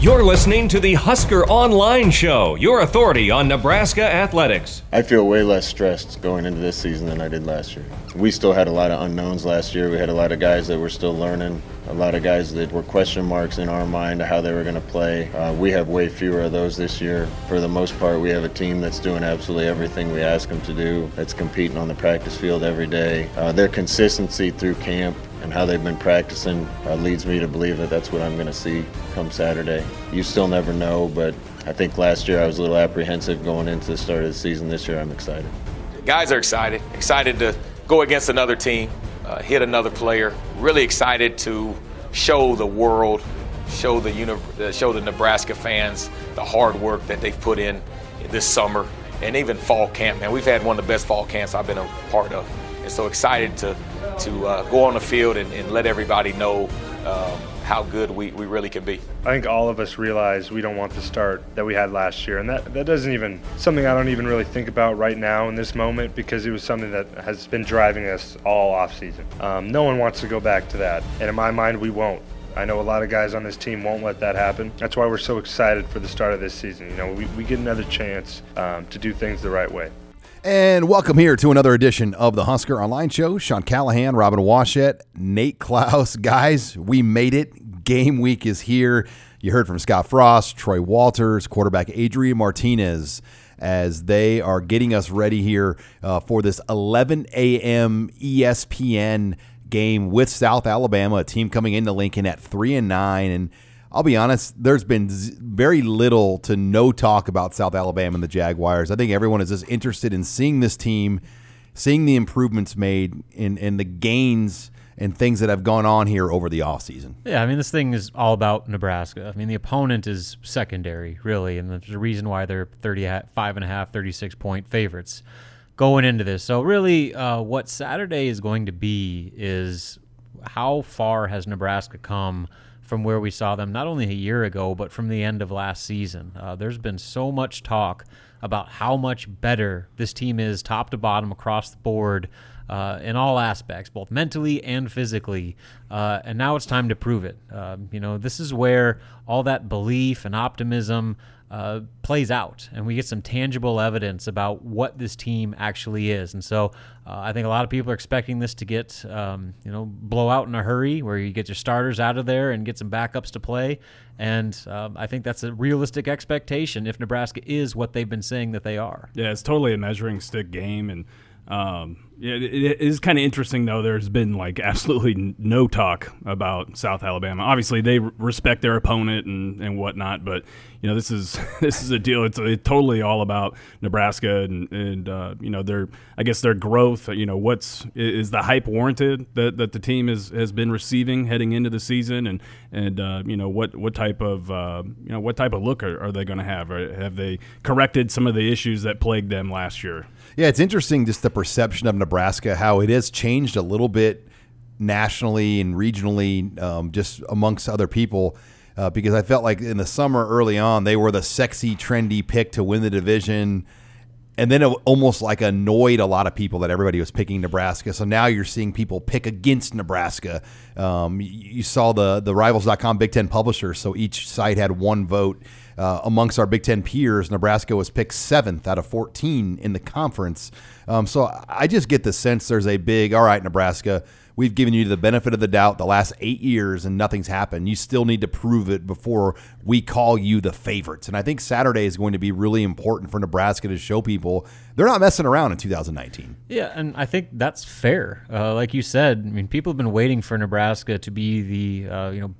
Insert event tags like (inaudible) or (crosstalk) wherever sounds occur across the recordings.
You're listening to the Husker Online Show, your authority on Nebraska athletics. I feel way less stressed going into this season than I did last year. We still had a lot of unknowns last year. We had a lot of guys that were still learning, a lot of guys that were question marks in our mind how they were going to play. Uh, we have way fewer of those this year. For the most part, we have a team that's doing absolutely everything we ask them to do, that's competing on the practice field every day. Uh, their consistency through camp and how they've been practicing uh, leads me to believe that that's what I'm going to see come Saturday. You still never know, but I think last year I was a little apprehensive going into the start of the season. This year I'm excited. Guys are excited, excited to go against another team, uh, hit another player. Really excited to show the world, show the uni- uh, show the Nebraska fans the hard work that they've put in this summer and even fall camp. Man, we've had one of the best fall camps I've been a part of, and so excited to to uh, go on the field and, and let everybody know um, how good we, we really can be. I think all of us realize we don't want the start that we had last year, and that, that doesn't even something I don't even really think about right now in this moment because it was something that has been driving us all off season. Um, no one wants to go back to that, and in my mind, we won't. I know a lot of guys on this team won't let that happen. That's why we're so excited for the start of this season. You know, we, we get another chance um, to do things the right way. And welcome here to another edition of the Husker Online Show. Sean Callahan, Robin Washut, Nate Clouse. (laughs) Guys, we made it. Game week is here. You heard from Scott Frost, Troy Walters, quarterback Adrian Martinez, as they are getting us ready here uh, for this 11 a.m. ESPN game with South Alabama, a team coming into Lincoln at three and nine. And I'll be honest, there's been very little to no talk about South Alabama and the Jaguars. I think everyone is just interested in seeing this team, seeing the improvements made in the gains and things that have gone on here over the offseason. Yeah, I mean, this thing is all about Nebraska. I mean, the opponent is secondary, really, and there's a reason why they're 35 and a half, 36 point favorites going into this. So, really, uh, what Saturday is going to be is how far has Nebraska come from where we saw them not only a year ago, but from the end of last season. Uh, there's been so much talk about how much better this team is, top to bottom, across the board uh, in all aspects, both mentally and physically. Uh, and now it's time to prove it. Um, you know, this is where all that belief and optimism uh, plays out, and we get some tangible evidence about what this team actually is. And so, uh, I think a lot of people are expecting this to get, um, you know, blow out in a hurry, where you get your starters out of there and get some backups to play. And um, I think that's a realistic expectation if Nebraska is what they've been saying that they are. Yeah, it's totally a measuring stick game, and um, yeah, it, is kind of interesting though. There's been like absolutely no talk about South Alabama. Obviously, they respect their opponent and, and whatnot, but you know this is (laughs) this is a deal. It's, it's totally all about Nebraska and, and uh, you know their I guess their growth. You know what's is the hype warranted that, that the team is, has been receiving heading into the season, and and uh, you know what what type of uh, you know what type of look are, are they going to have? Or have they corrected some of the issues that plagued them last year? Yeah, it's interesting just the perception of Nebraska, how it has changed a little bit nationally and regionally, um, just amongst other people. Uh, because I felt like in the summer early on, they were the sexy, trendy pick to win the division. And then it almost like annoyed a lot of people that everybody was picking Nebraska. So now you're seeing people pick against Nebraska. Um, you, you saw the the Rivals.com Big Ten publishers. So each site had one vote. Uh, amongst our Big Ten peers, Nebraska was picked seventh out of 14 in the conference. Um, so I just get the sense there's a big, all right, Nebraska, we've given you the benefit of the doubt the last eight years and nothing's happened. You still need to prove it before we call you the favorites. And I think Saturday is going to be really important for Nebraska to show people they're not messing around in 2019. Yeah, and I think that's fair. Uh, like you said, I mean, people have been waiting for Nebraska to be the uh, you know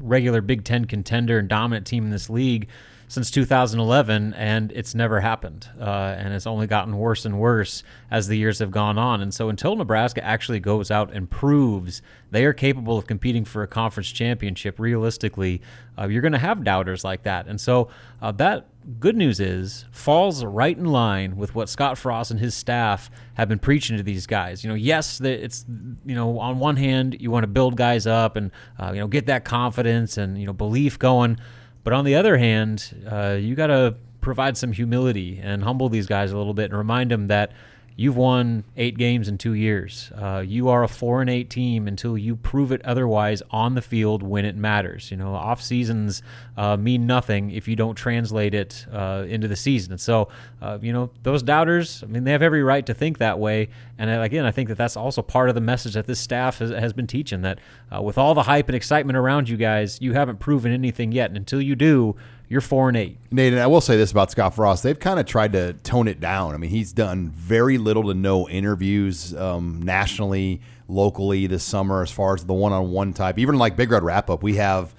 regular Big Ten contender and dominant team in this league since 2011, and it's never happened. Uh, and it's only gotten worse and worse as the years have gone on. And so until Nebraska actually goes out and proves they are capable of competing for a conference championship, realistically, uh, you're going to have doubters like that. And so uh, that good news is falls right in line with what Scott Frost and his staff have been preaching to these guys. You know, yes, it's you know on one hand you want to build guys up and uh, you know get that confidence and you know belief going, but on the other hand, uh, you got to provide some humility and humble these guys a little bit and remind them that You've won eight games in two years. Uh, you are a four and eight team until you prove it otherwise on the field when it matters. You know, off seasons uh, mean nothing if you don't translate it uh, into the season. And so, uh, you know, those doubters, I mean, they have every right to think that way. And uh, again, I think that that's also part of the message that this staff has, has been teaching that uh, with all the hype and excitement around you guys, you haven't proven anything yet. And until you do, you're four and eight. Nate, and I will say this about Scott Frost: they've kind of tried to tone it down. I mean, he's done very little to no interviews um, nationally, locally this summer, as far as the one-on-one type. Even like Big Red Wrap Up, we have.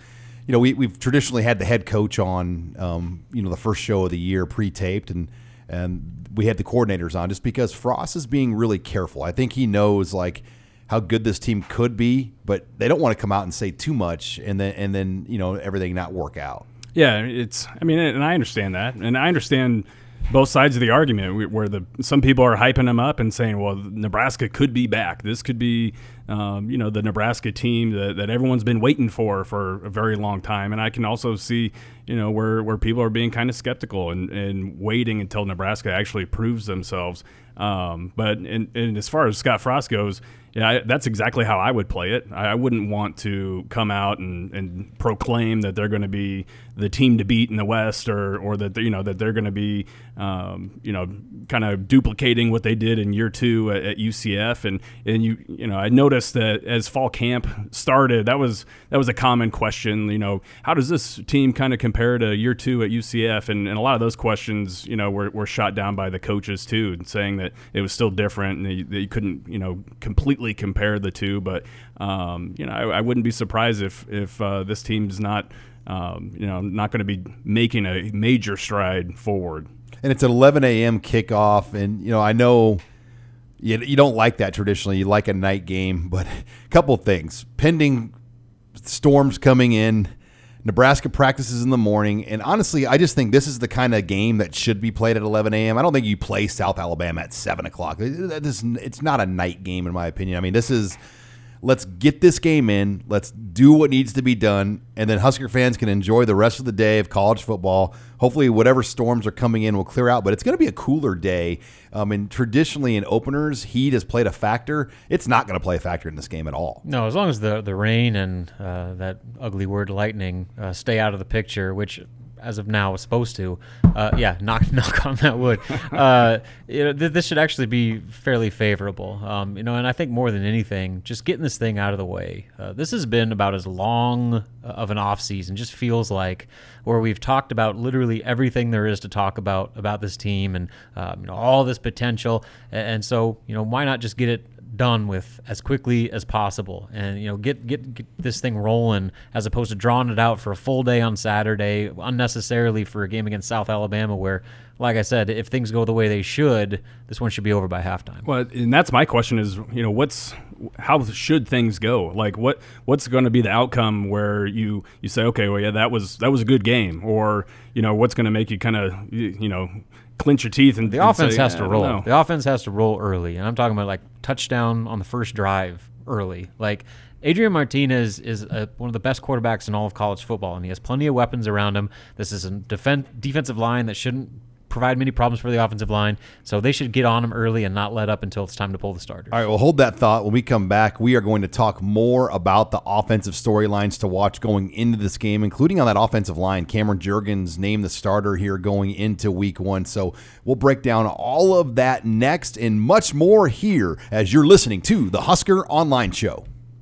You know, we, we've traditionally had the head coach on, um, you know, the first show of the year pre-taped, and and we had the coordinators on just because Frost is being really careful. I think he knows like how good this team could be, but they don't want to come out and say too much, and then and then you know everything not work out. Yeah, it's. I mean, and I understand that, and I understand both sides of the argument where the some people are hyping them up and saying, well, Nebraska could be back. This could be, um, you know, the Nebraska team that, that everyone's been waiting for for a very long time. And I can also see, you know, where, where people are being kind of skeptical and, and waiting until Nebraska actually proves themselves. Um, but and, and as far as Scott Frost goes, yeah, I, that's exactly how I would play it. I, I, wouldn't want to come out and, and proclaim that they're going to be the team to beat in the West, or or that you know that they're going to be um, you know kind of duplicating what they did in year two at, at, UCF. And and you you know I noticed that as fall camp started, that was that was a common question. You know, how does this team kind of compare to year two at UCF? And, and a lot of those questions, you know, were, were shot down by the coaches too, and saying that it was still different and that you, couldn't you know completely compare the two. But um, you know, I, I, wouldn't be surprised if if uh, this team's not um, you know, not going to be making a major stride forward. And it's an 11 a.m. kickoff, and you know, I know you, you don't like that traditionally. You like a night game, but a (laughs) couple things: pending storms coming in. Nebraska practices in the morning, and honestly, I just think this is the kind of game that should be played at 11 a.m. I don't think you play South Alabama at 7 o'clock. It's not a night game, in my opinion. I mean, this is Let's get this game in. Let's do what needs to be done, and then Husker fans can enjoy the rest of the day of college football. Hopefully, whatever storms are coming in will clear out. But it's going to be a cooler day. Um, and traditionally, in openers, heat has played a factor. It's not going to play a factor in this game at all. No, as long as the the rain and uh, that ugly word lightning uh, stay out of the picture, which as of now is supposed to. Uh, yeah, (laughs) knock knock on that wood. Uh, you know, th- this should actually be fairly favorable. Um, you know, and I think more than anything, just getting this thing out of the way. Uh, this has been about as long uh, of an off season. Just feels like where we've talked about literally everything there is to talk about about this team and um, you know all this potential. And, and so you know, why not just get it done with as quickly as possible and you know get, get get this thing rolling as opposed to drawing it out for a full day on Saturday unnecessarily for a game against South Alabama where like I said if things go the way they should this one should be over by halftime. Well, and that's my question is, you know, what's how should things go? Like what what's going to be the outcome where you you say okay, well yeah, that was that was a good game or, you know, what's going to make you kind of you know clench your teeth and the and offense say, has to roll. The offense has to roll early, and I'm talking about like touchdown on the first drive early. Like Adrian Martinez is a, one of the best quarterbacks in all of college football, and he has plenty of weapons around him. This is a defen- defensive line that shouldn't provide many problems for the offensive line. So they should get on them early and not let up until it's time to pull the starters. All right, well, hold that thought. When we come back, we are going to talk more about the offensive storylines to watch going into this game, including on that offensive line. Cameron Jurgens named the starter here going into week one. So we'll break down all of that next and much more here as you're listening to the Husker Online Show.